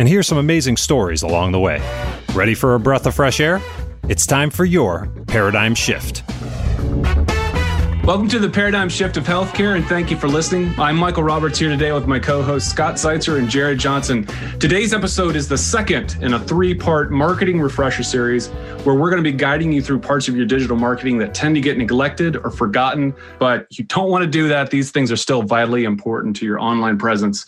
and hear some amazing stories along the way. Ready for a breath of fresh air? It's time for your paradigm shift. Welcome to the paradigm shift of healthcare, and thank you for listening. I'm Michael Roberts here today with my co hosts Scott Zeitzer and Jared Johnson. Today's episode is the second in a three part marketing refresher series where we're going to be guiding you through parts of your digital marketing that tend to get neglected or forgotten, but you don't want to do that. These things are still vitally important to your online presence.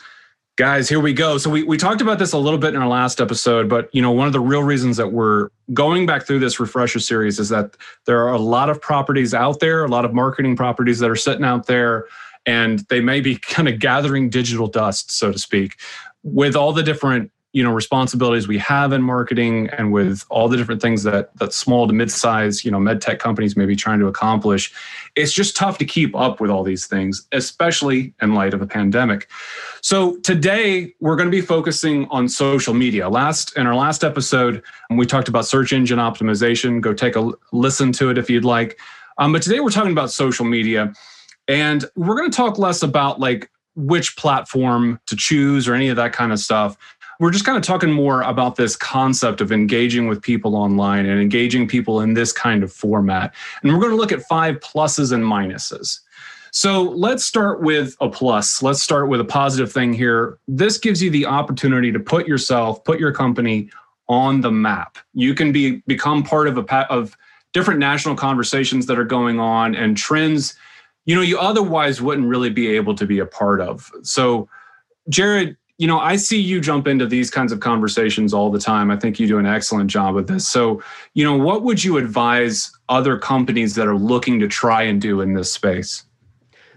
Guys, here we go. So we, we talked about this a little bit in our last episode, but you know, one of the real reasons that we're going back through this refresher series is that there are a lot of properties out there, a lot of marketing properties that are sitting out there, and they may be kind of gathering digital dust, so to speak, with all the different you know responsibilities we have in marketing and with all the different things that that small to mid-size you know med tech companies may be trying to accomplish it's just tough to keep up with all these things especially in light of a pandemic. So today we're going to be focusing on social media. Last in our last episode we talked about search engine optimization. Go take a listen to it if you'd like. Um, but today we're talking about social media and we're going to talk less about like which platform to choose or any of that kind of stuff we're just kind of talking more about this concept of engaging with people online and engaging people in this kind of format. And we're going to look at five pluses and minuses. So let's start with a plus. Let's start with a positive thing here. This gives you the opportunity to put yourself, put your company on the map. You can be become part of a of different national conversations that are going on and trends you know you otherwise wouldn't really be able to be a part of. So Jared, you know, I see you jump into these kinds of conversations all the time. I think you do an excellent job of this. So, you know, what would you advise other companies that are looking to try and do in this space?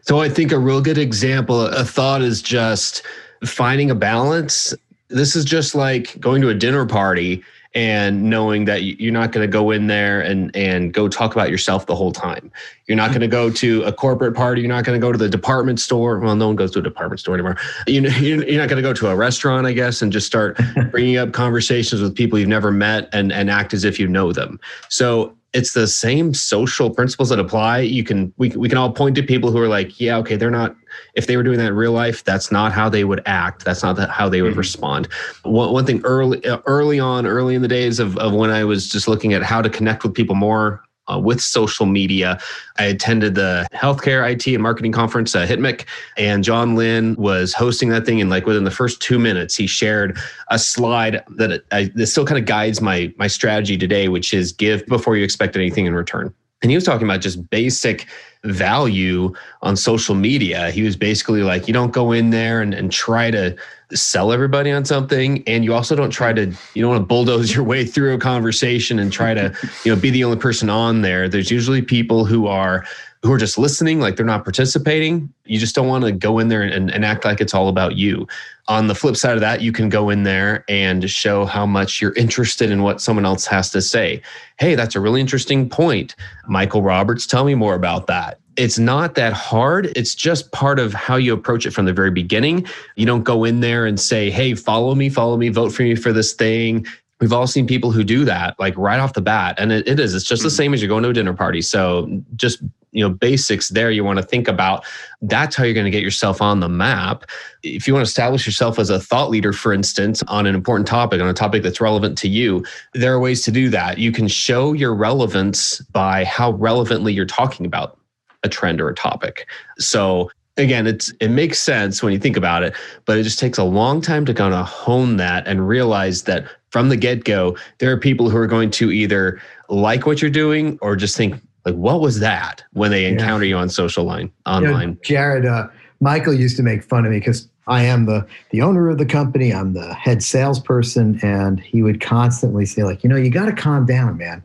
So, I think a real good example, a thought is just finding a balance. This is just like going to a dinner party and knowing that you're not going to go in there and and go talk about yourself the whole time. You're not going to go to a corporate party. You're not going to go to the department store. Well, no one goes to a department store anymore. You know, you're not going to go to a restaurant, I guess, and just start bringing up conversations with people you've never met and and act as if you know them. So it's the same social principles that apply. You can we we can all point to people who are like, yeah, okay, they're not. If they were doing that in real life, that's not how they would act. That's not how they would mm-hmm. respond. One, one thing early early on, early in the days of of when I was just looking at how to connect with people more uh, with social media. I attended the healthcare IT and marketing conference at HITMC, and John Lynn was hosting that thing. And like within the first two minutes, he shared a slide that I, that still kind of guides my my strategy today, which is give before you expect anything in return. And he was talking about just basic value on social media. He was basically like, you don't go in there and, and try to sell everybody on something and you also don't try to you don't want to bulldoze your way through a conversation and try to you know be the only person on there there's usually people who are who are just listening like they're not participating you just don't want to go in there and, and act like it's all about you on the flip side of that you can go in there and show how much you're interested in what someone else has to say hey that's a really interesting point michael roberts tell me more about that it's not that hard. It's just part of how you approach it from the very beginning. You don't go in there and say, hey, follow me, follow me, vote for me for this thing. We've all seen people who do that like right off the bat. And it, it is, it's just the mm-hmm. same as you're going to a dinner party. So just, you know, basics there you want to think about. That's how you're going to get yourself on the map. If you want to establish yourself as a thought leader, for instance, on an important topic, on a topic that's relevant to you, there are ways to do that. You can show your relevance by how relevantly you're talking about a trend or a topic. So again, it's it makes sense when you think about it, but it just takes a long time to kind of hone that and realize that from the get-go, there are people who are going to either like what you're doing or just think like, what was that when they encounter yeah. you on social line online? You know, Jared, uh, Michael used to make fun of me because I am the the owner of the company. I'm the head salesperson, and he would constantly say, like, you know, you got to calm down, man.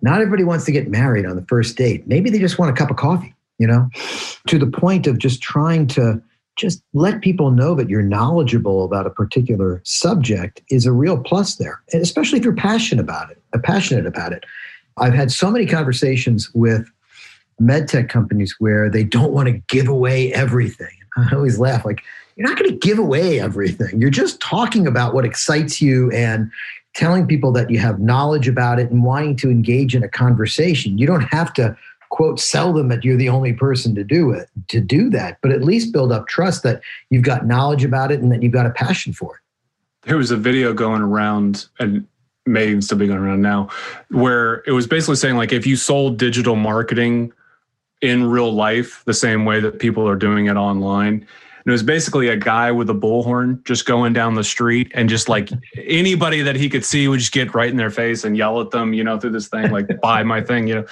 Not everybody wants to get married on the first date. Maybe they just want a cup of coffee, you know, to the point of just trying to just let people know that you're knowledgeable about a particular subject is a real plus there, and especially if you're passionate about it, uh, passionate about it. I've had so many conversations with medtech companies where they don't want to give away everything. I always laugh like, you're not going to give away everything. You're just talking about what excites you and telling people that you have knowledge about it and wanting to engage in a conversation. You don't have to quote sell them that you're the only person to do it to do that, but at least build up trust that you've got knowledge about it and that you've got a passion for it. There was a video going around and may even still be going around now where it was basically saying like if you sold digital marketing in real life the same way that people are doing it online. And it was basically a guy with a bullhorn just going down the street and just like anybody that he could see would just get right in their face and yell at them, you know, through this thing, like buy my thing, you know.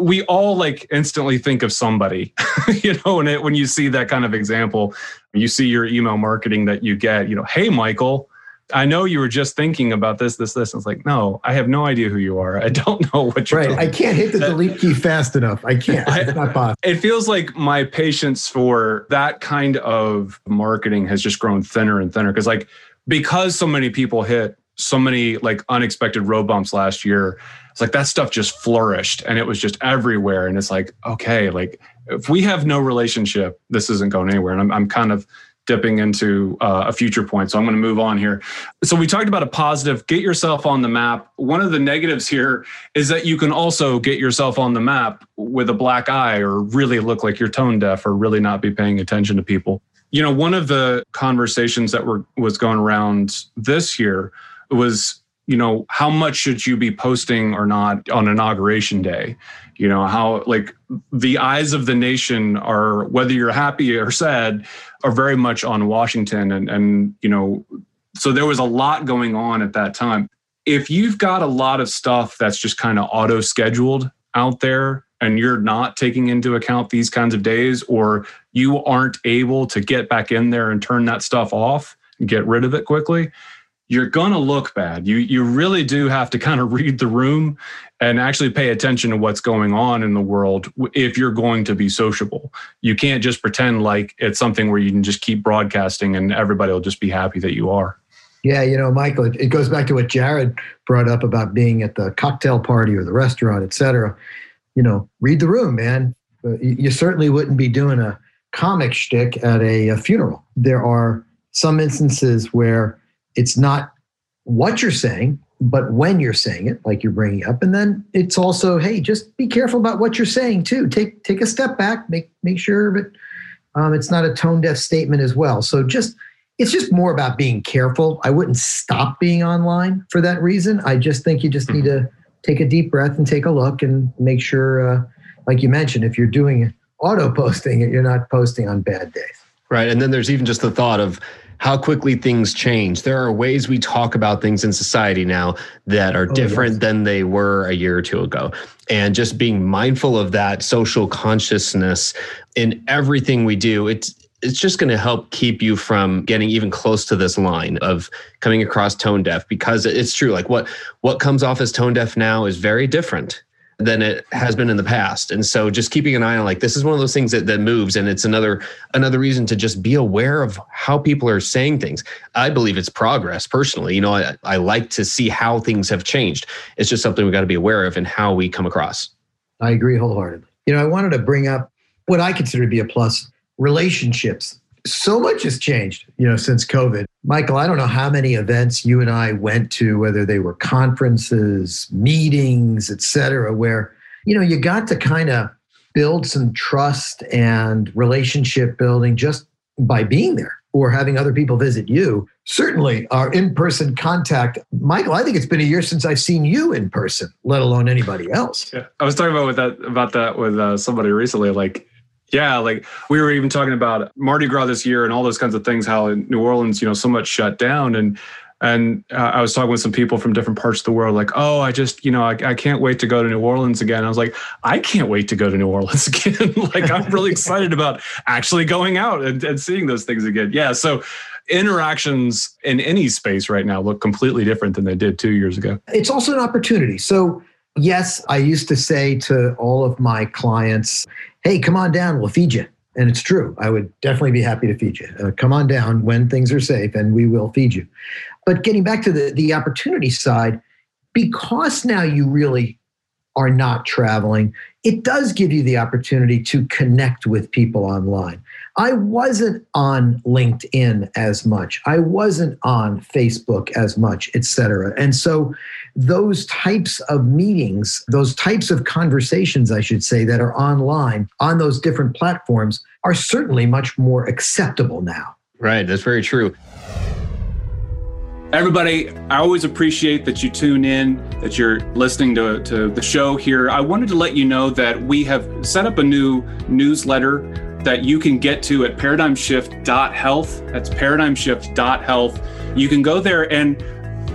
We all like instantly think of somebody, you know, and it, when you see that kind of example, you see your email marketing that you get, you know, hey, Michael, I know you were just thinking about this, this, this. And it's like, no, I have no idea who you are. I don't know what you're right. Doing. I can't hit the uh, delete key fast enough. I can't. It's not possible. It feels like my patience for that kind of marketing has just grown thinner and thinner. Because like because so many people hit so many like unexpected road bumps last year, it's like that stuff just flourished and it was just everywhere. And it's like, okay, like if we have no relationship, this isn't going anywhere. And I'm I'm kind of dipping into uh, a future point. So I'm going to move on here. So we talked about a positive, get yourself on the map. One of the negatives here is that you can also get yourself on the map with a black eye or really look like you're tone deaf or really not be paying attention to people. You know, one of the conversations that were was going around this year was you know how much should you be posting or not on inauguration day you know how like the eyes of the nation are whether you're happy or sad are very much on washington. And and you know so there was a lot going on at that time. If you've got a lot of stuff that's just kind of auto scheduled out there and you're not taking into account these kinds of days or you aren't able to get back in there and turn that stuff off and get rid of it quickly you're going to look bad. You you really do have to kind of read the room and actually pay attention to what's going on in the world if you're going to be sociable. You can't just pretend like it's something where you can just keep broadcasting and everybody will just be happy that you are. Yeah, you know, Michael, it, it goes back to what Jared brought up about being at the cocktail party or the restaurant, et cetera. You know, read the room, man. Uh, you, certainly wouldn't be doing a comic shtick at a, a funeral. There are some instances where it's not what you're saying, but when you're saying it, like you're bringing up, and then it's also, hey, just be careful about what you're saying too. Take take a step back, make make sure that um, it's not a tone deaf statement as well. So just it's just more about being careful. I wouldn't stop being online for that reason. I just think you just need to take a deep breath and take a look and make sure, uh, like you mentioned, if you're doing auto posting, you're not posting on bad days. Right, and then there's even just the thought of how quickly things change. There are ways we talk about things in society now that are oh, different yes. than they were a year or two ago. And just being mindful of that social consciousness in everything we do, it's it's just going to help keep you from getting even close to this line of coming across tone deaf because it's true like what what comes off as tone deaf now is very different than it has been in the past. And so just keeping an eye on like this is one of those things that, that moves and it's another another reason to just be aware of how people are saying things. I believe it's progress personally. You know, I, I like to see how things have changed. It's just something we got to be aware of and how we come across. I agree wholeheartedly. You know, I wanted to bring up what I consider to be a plus relationships so much has changed, you know, since COVID. Michael, I don't know how many events you and I went to, whether they were conferences, meetings, et cetera, where, you know, you got to kind of build some trust and relationship building just by being there or having other people visit you. Certainly, our in person contact, Michael, I think it's been a year since I've seen you in person, let alone anybody else. Yeah. I was talking about with that about that with uh, somebody recently. Like yeah, like we were even talking about Mardi Gras this year and all those kinds of things. How in New Orleans, you know, so much shut down, and and uh, I was talking with some people from different parts of the world, like, oh, I just, you know, I, I can't wait to go to New Orleans again. I was like, I can't wait to go to New Orleans again. like, I'm really excited about actually going out and, and seeing those things again. Yeah, so interactions in any space right now look completely different than they did two years ago. It's also an opportunity. So Yes, I used to say to all of my clients, hey, come on down, we'll feed you. And it's true. I would definitely be happy to feed you. Uh, come on down when things are safe and we will feed you. But getting back to the, the opportunity side, because now you really are not traveling, it does give you the opportunity to connect with people online. I wasn't on LinkedIn as much. I wasn't on Facebook as much, et cetera. And so those types of meetings, those types of conversations, I should say, that are online on those different platforms are certainly much more acceptable now. Right. That's very true. Everybody, I always appreciate that you tune in, that you're listening to, to the show here. I wanted to let you know that we have set up a new newsletter that you can get to at paradigmshift.health. That's paradigmshift.health. You can go there and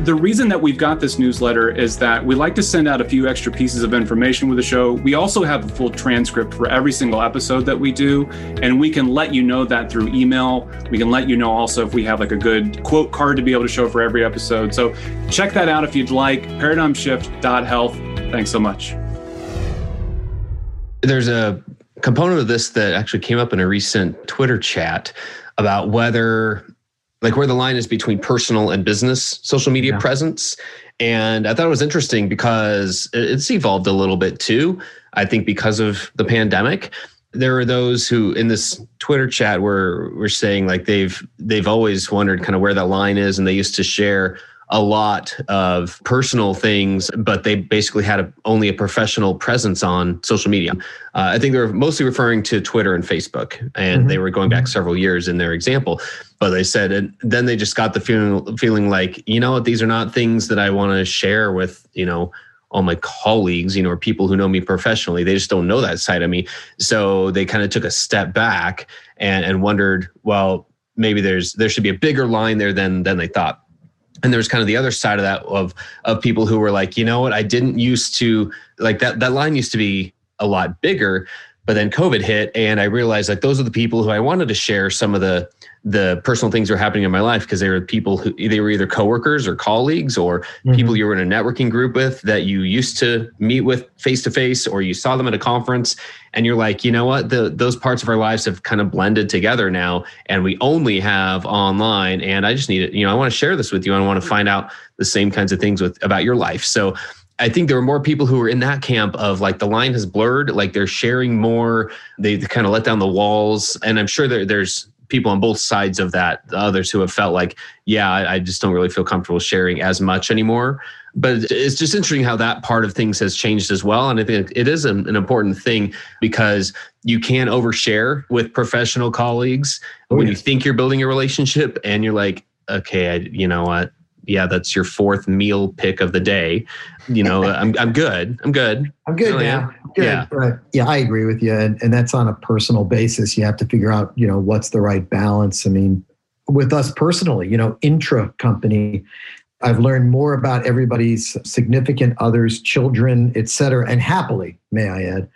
the reason that we've got this newsletter is that we like to send out a few extra pieces of information with the show. We also have a full transcript for every single episode that we do, and we can let you know that through email. We can let you know also if we have like a good quote card to be able to show for every episode. So check that out if you'd like. Paradigmshift.health. Thanks so much. There's a component of this that actually came up in a recent Twitter chat about whether like where the line is between personal and business social media yeah. presence. And I thought it was interesting because it's evolved a little bit too. I think because of the pandemic, there are those who in this Twitter chat were were saying like they've they've always wondered kind of where that line is, and they used to share a lot of personal things, but they basically had a, only a professional presence on social media. Uh, I think they were mostly referring to Twitter and Facebook, and mm-hmm. they were going back several years in their example. But they said, and then they just got the feeling, feeling like, you know what, these are not things that I want to share with, you know, all my colleagues, you know, or people who know me professionally. They just don't know that side of me. So they kind of took a step back and, and wondered, well, maybe there's there should be a bigger line there than than they thought and there's kind of the other side of that of of people who were like you know what? I didn't used to like that that line used to be a lot bigger but then covid hit and i realized like those are the people who i wanted to share some of the the personal things were happening in my life because they were people who they were either coworkers or colleagues or mm-hmm. people you were in a networking group with that you used to meet with face to face or you saw them at a conference and you're like you know what the, those parts of our lives have kind of blended together now and we only have online and i just need it you know i want to share this with you i want to find out the same kinds of things with about your life so I think there were more people who were in that camp of like the line has blurred, like they're sharing more, they kind of let down the walls. And I'm sure there, there's people on both sides of that, the others who have felt like, yeah, I, I just don't really feel comfortable sharing as much anymore. But it's just interesting how that part of things has changed as well. And I think it is an, an important thing because you can overshare with professional colleagues oh, when yeah. you think you're building a relationship and you're like, okay, I, you know what? Yeah, that's your fourth meal pick of the day. You know, I'm I'm good. I'm good. I'm good oh, really now. Good. Yeah. Right. Yeah, I agree with you. And, and that's on a personal basis. You have to figure out, you know, what's the right balance. I mean, with us personally, you know, intra company, I've learned more about everybody's significant others, children, et cetera, and happily, may I add,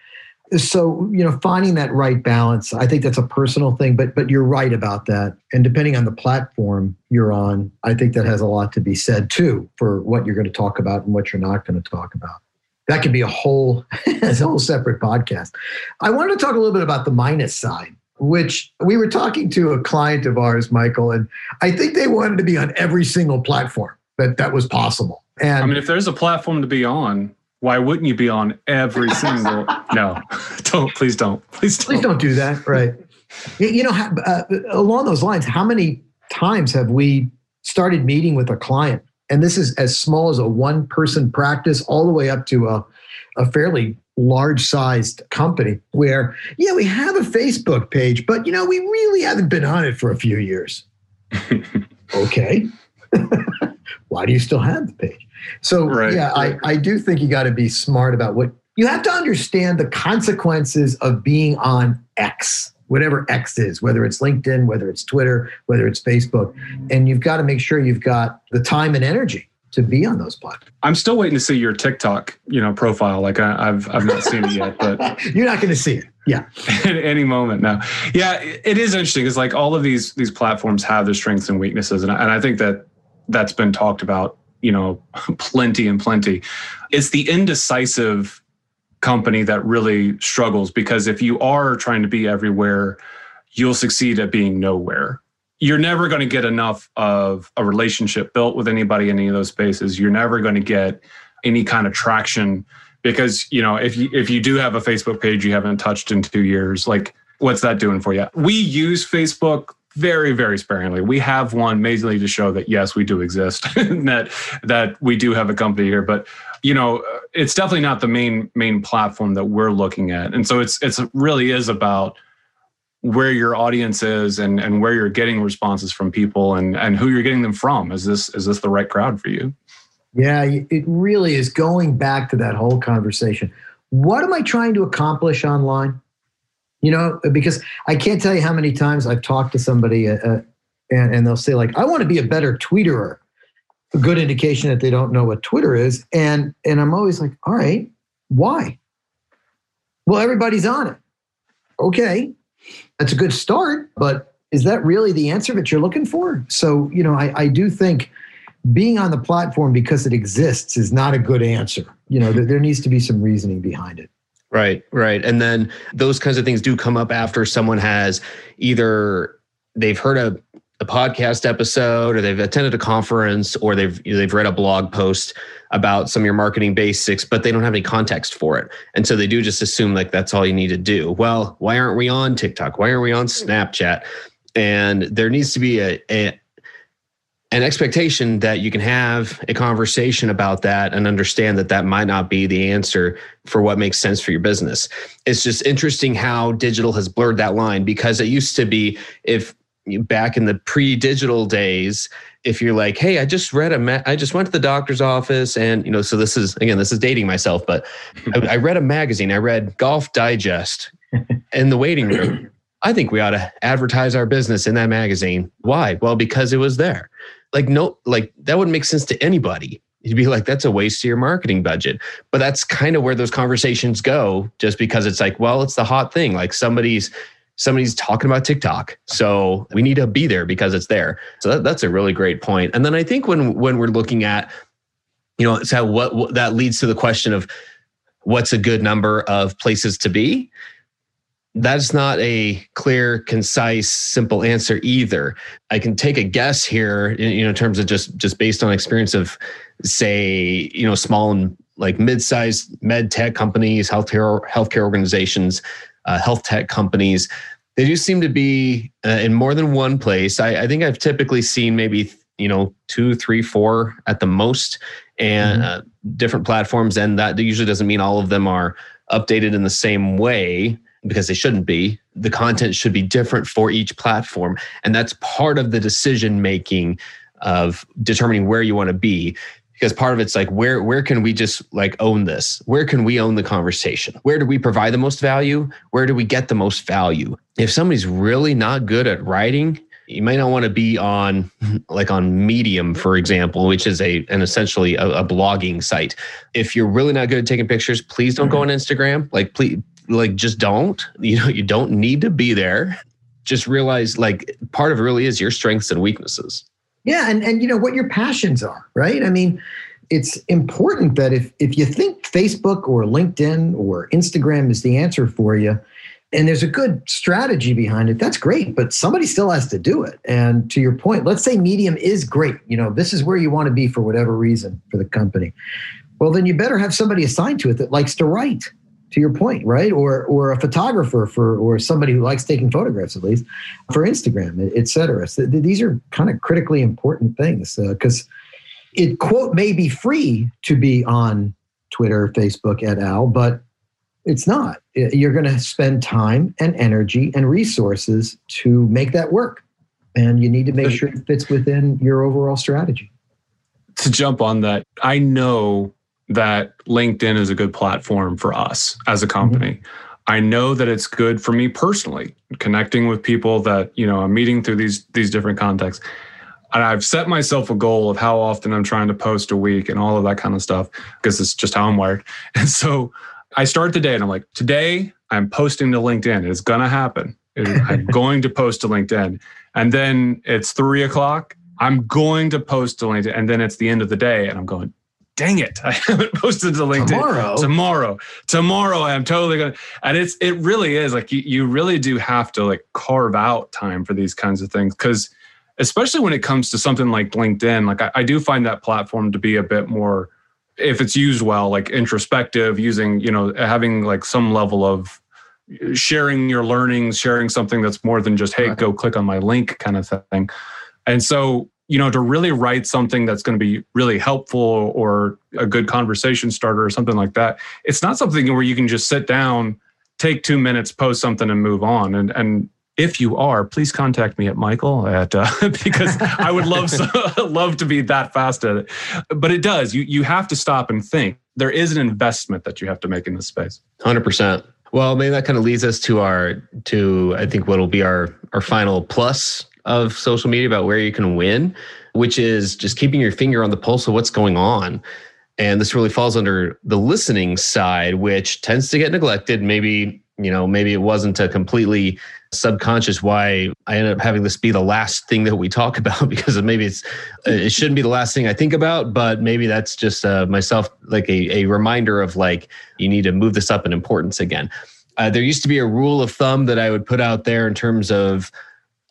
so you know finding that right balance i think that's a personal thing but but you're right about that. And depending on the platform you're on i think that has a lot to be said too for what you're going to talk about and what you're not going to talk about. That could be a whole a whole separate podcast. I wanted to talk a little bit about the minus side which we were talking to a client of ours michael and i think they wanted to be on every single platform that that was possible. And i mean if there's a platform to be on why wouldn't you be on every single no don't please don't please don't please don't do that right. You know uh, along those lines how many times have we started meeting with a client? And this is as small as a one person practice all the way up to a, a fairly large sized company where yeah we have a facebook page but you know we really haven't been on it for a few years. Okay why do you still have the page so right, yeah, right. I, I do think you got to be smart about what you have to understand the consequences of being on X, whatever X is, whether it's LinkedIn, whether it's Twitter, whether it's Facebook. And you've got to make sure you've got the time and energy to be on those platforms. I'm still waiting to see your TikTok, you know, profile. Like I, have I've not seen it yet, but you're not going to see it. Yeah, at any moment now. Yeah, it is interesting. It's like all of these these platforms have their strengths and weaknesses, and I, and I think that that's been talked about you know, plenty and plenty. It's the indecisive company that really struggles because if you are trying to be everywhere, you'll succeed at being nowhere. You're never going to get enough of a relationship built with anybody in any of those spaces. You're never going to get any kind of traction because you know if you if you do have a Facebook page you haven't touched in 2 years like what's that doing for you? We use Facebook very very sparingly. We have one mainly to show that yes we do exist that that we do have a company here but you know uh, it's definitely not the main main platform that we're looking at. And so it's it's really is about where your audience is and and where you're getting responses from people and and who you're getting them from. Is this is this the right crowd for you? Yeah it really is going back to that whole conversation. What am i trying to accomplish online you know because i can't tell you how many times i've talked to somebody uh, uh, and, and they'll say like i want to be a better tweeterer. A good indication that they don't know what twitter is and and i'm always like all right why? Well everybody's on it. Okay that's a good start but is that really the answer that you're looking for? So you know i, I do think being on the platform because it exists is not a good answer. You know there, there needs to be some reasoning behind it Right, right. And then those kinds of things do come up after someone has either they've heard a, a podcast episode or they've attended a conference or they've they've read a blog post about some of your marketing basics, but they don't have any context for it. And so they do just assume like that's all you need to do. Well, why aren't we on TikTok? Why aren't we on hmm. Snapchat? And there needs to be a, a an expectation that you can have a conversation about that and understand that that might not be the answer for what makes sense for your business. It's just interesting how digital has blurred that line because it used to be if back in the pre-digital days if you're like hey i just read a ma- i just went to the doctor's office and you know so this is again this is dating myself but I, I read a magazine i read golf digest in the waiting room. I think we ought to advertise our business in that magazine. Why? Well because it was there like no like that wouldn't make sense to anybody. You'd be like that's a waste of your marketing budget. But that's kind of where those conversations go just because it's like well it's the hot thing. Like somebody's somebody's talking about tiktok. So we need to be there because it's there. So that, that's a really great point. And then i think when when we're looking at you know so what, what that leads to the question of what's a good number of places to be that's not a clear, concise, simple answer either. I can take a guess here, you know, in terms of just just based on experience of, say, you know, small and like mid-sized med tech companies, healthcare healthcare organizations, uh, health tech companies. They do seem to be uh, in more than one place. I, I, think I've typically seen maybe you know two, three, four at the most, and mm-hmm. uh, different platforms. And that usually doesn't mean all of them are updated in the same way because they shouldn't be. The content should be different for each platform. And that's part of the decision making of determining where you want to be because part of it's like where where can we just like own this? Where can we own the conversation? Where do we provide the most value? Where do we get the most value? If somebody's really not good at writing you might not want to be on like on medium for example which is a an essentially a, a blogging site. If you're really not good at taking pictures please don't go on instagram. Like please like just don't you know you don't need to be there. Just realize like part of it really is your strengths and weaknesses. Yeah and and you know what your passions are right? I mean it's important that if if you think facebook or linkedin or instagram is the answer for you and there's a good strategy behind it that's great but somebody still has to do it. And to your point let's say medium is great you know this is where you want to be for whatever reason for the company. Well then you better have somebody assigned to it that likes to write to your point, right? Or or a photographer for or somebody who likes taking photographs at least for Instagram, et cetera. So th- these are kind of critically important things because uh, it quote may be free to be on Twitter, Facebook, et al., but it's not. You're going to spend time and energy and resources to make that work, and you need to make sure it fits within your overall strategy. To jump on that, I know that LinkedIn is a good platform for us as a company. Mm-hmm. I know that it's good for me personally, connecting with people that, you know, I'm meeting through these these different contexts. And I've set myself a goal of how often I'm trying to post a week and all of that kind of stuff because it's just how I'm wired. And so I start the day and I'm like, today I'm posting to LinkedIn. It's gonna happen. I'm going to post to LinkedIn. And then it's three o'clock. I'm going to post to LinkedIn. And then it's the end of the day and I'm going, dang it, I haven't posted to LinkedIn. Tomorrow. Tomorrow. Tomorrow I'm totally gonna and it's it really is like you, you really do have to like carve out time for these kinds of things. Cause especially when it comes to something like LinkedIn, like I, I do find that platform to be a bit more if it's used well, like introspective, using, you know, having like some level of sharing your learnings, sharing something that's more than just, hey, Right. go click on my link kind of thing. And so, you know, to really write something that's going to be really helpful or a good conversation starter or something like that, it's not something where you can just sit down, take two minutes, post something, and move on. And and if you are, please contact me at Michael at uh, because I would love love to be that fast at it. But it does. You you have to stop and think. There is an investment that you have to make in this space. Hundred percent. Well, maybe that kind of leads us to our to I think what'll be our our final plus of social media about where you can win, which is just keeping your finger on the pulse of what's going on. And this really falls under the listening side, which tends to get neglected. Maybe, you know, maybe it wasn't a completely subconscious why I ended up having this be the last thing that we talk about because maybe it's it shouldn't be the last thing I think about, but maybe that's just uh, myself like a, a reminder of like you need to move this up in importance again. Uh, there used to be a rule of thumb that I would put out there in terms of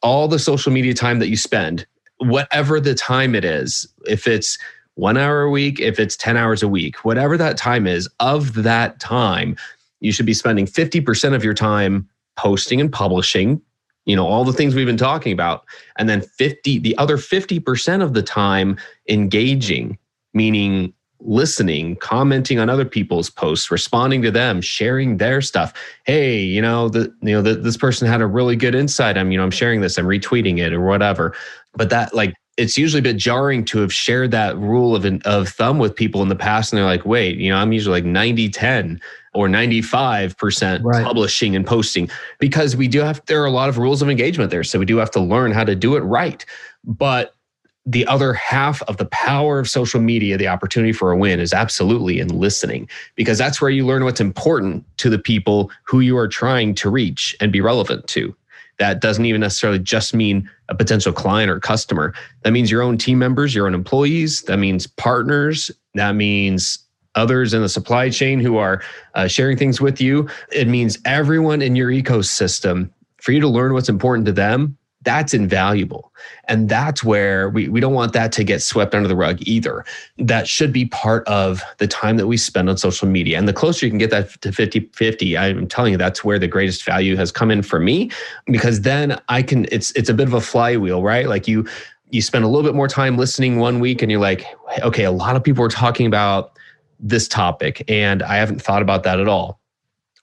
all the social media time that you spend, whatever the time it is, if it's one hour a week, if it's 10 hours a week, whatever that time is, of that time, you should be spending 50% of your time posting and publishing, you know, all the things we've been talking about. And then 50, the other 50% of the time engaging, meaning listening, commenting on other people's posts, responding to them, sharing their stuff. Hey, you know, the you know, the, this person had a really good insight. I'm, you know, I'm sharing this, I'm retweeting it or whatever. But that like it's usually a bit jarring to have shared that rule of an, of thumb with people in the past and they're like, "Wait, you know, I'm usually like 90 10 or 95% Right. publishing and posting because we do have there are a lot of rules of engagement there. So we do have to learn how to do it right. But the other half of the power of social media, the opportunity for a win is absolutely in listening because that's where you learn what's important to the people who you are trying to reach and be relevant to. That doesn't even necessarily just mean a potential client or customer. That means your own team members, your own employees. That means partners. That means others in the supply chain who are uh, sharing things with you. It means everyone in your ecosystem for you to learn what's important to them. That's invaluable. And that's where we, we don't want that to get swept under the rug either. That should be part of the time that we spend on social media. And the closer you can get that to 50 50, I'm telling you, that's where the greatest value has come in for me because then I can, it's, it's a bit of a flywheel, right? Like you, you spend a little bit more time listening one week and you're like, okay, a lot of people are talking about this topic and I haven't thought about that at all.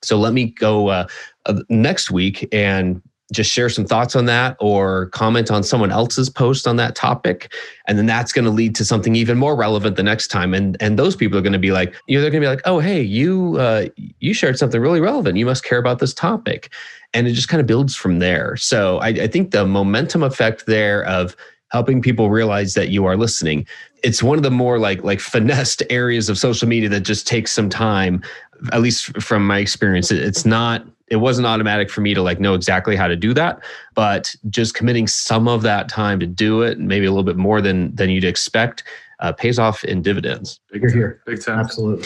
So let me go uh, uh, next week and just share some thoughts on that or comment on someone else's post on that topic. And then that's going to lead to something even more relevant the next time. And and those people are going to be like you know they're going to be like oh hey you uh, you shared something really relevant. You must care about this topic. And it just kind of builds from there. So I, I think the momentum effect there of helping people realize that you are listening it's one of the more like like finessed areas of social media that just takes some time at least from my experience. It's not it wasn't automatic for me to like know exactly how to do that but just committing some of that time to do it maybe a little bit more than than you'd expect uh, pays off in dividends Big You're time. here. Big time. Absolutely.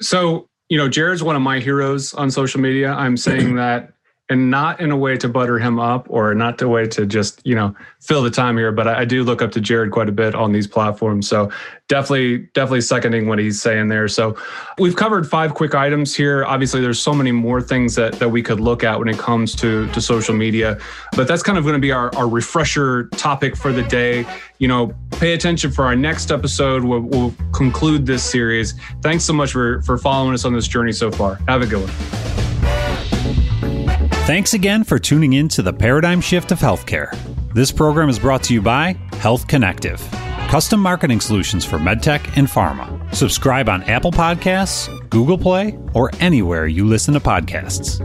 So, you know, Jared's one of my heroes on social media. I'm saying that and not in a way to butter him up or not a way to just, you know, fill the time here, but I, I do look up to Jared quite a bit on these platforms. So definitely, definitely seconding what he's saying there. So we've covered five quick items here. Obviously, there's so many more things that, that we could look at when it comes to, to social media, but that's kind of going to be our, our refresher topic for the day. You know, pay attention for our next episode. We'll, we'll conclude this series. Thanks so much for, for following us on this journey so far. Have a good one. Thanks again for tuning in to the Paradigm Shift of Healthcare. This program is brought to you by Health Connective, custom marketing solutions for medtech and pharma. Subscribe on Apple Podcasts, Google Play, or anywhere you listen to podcasts.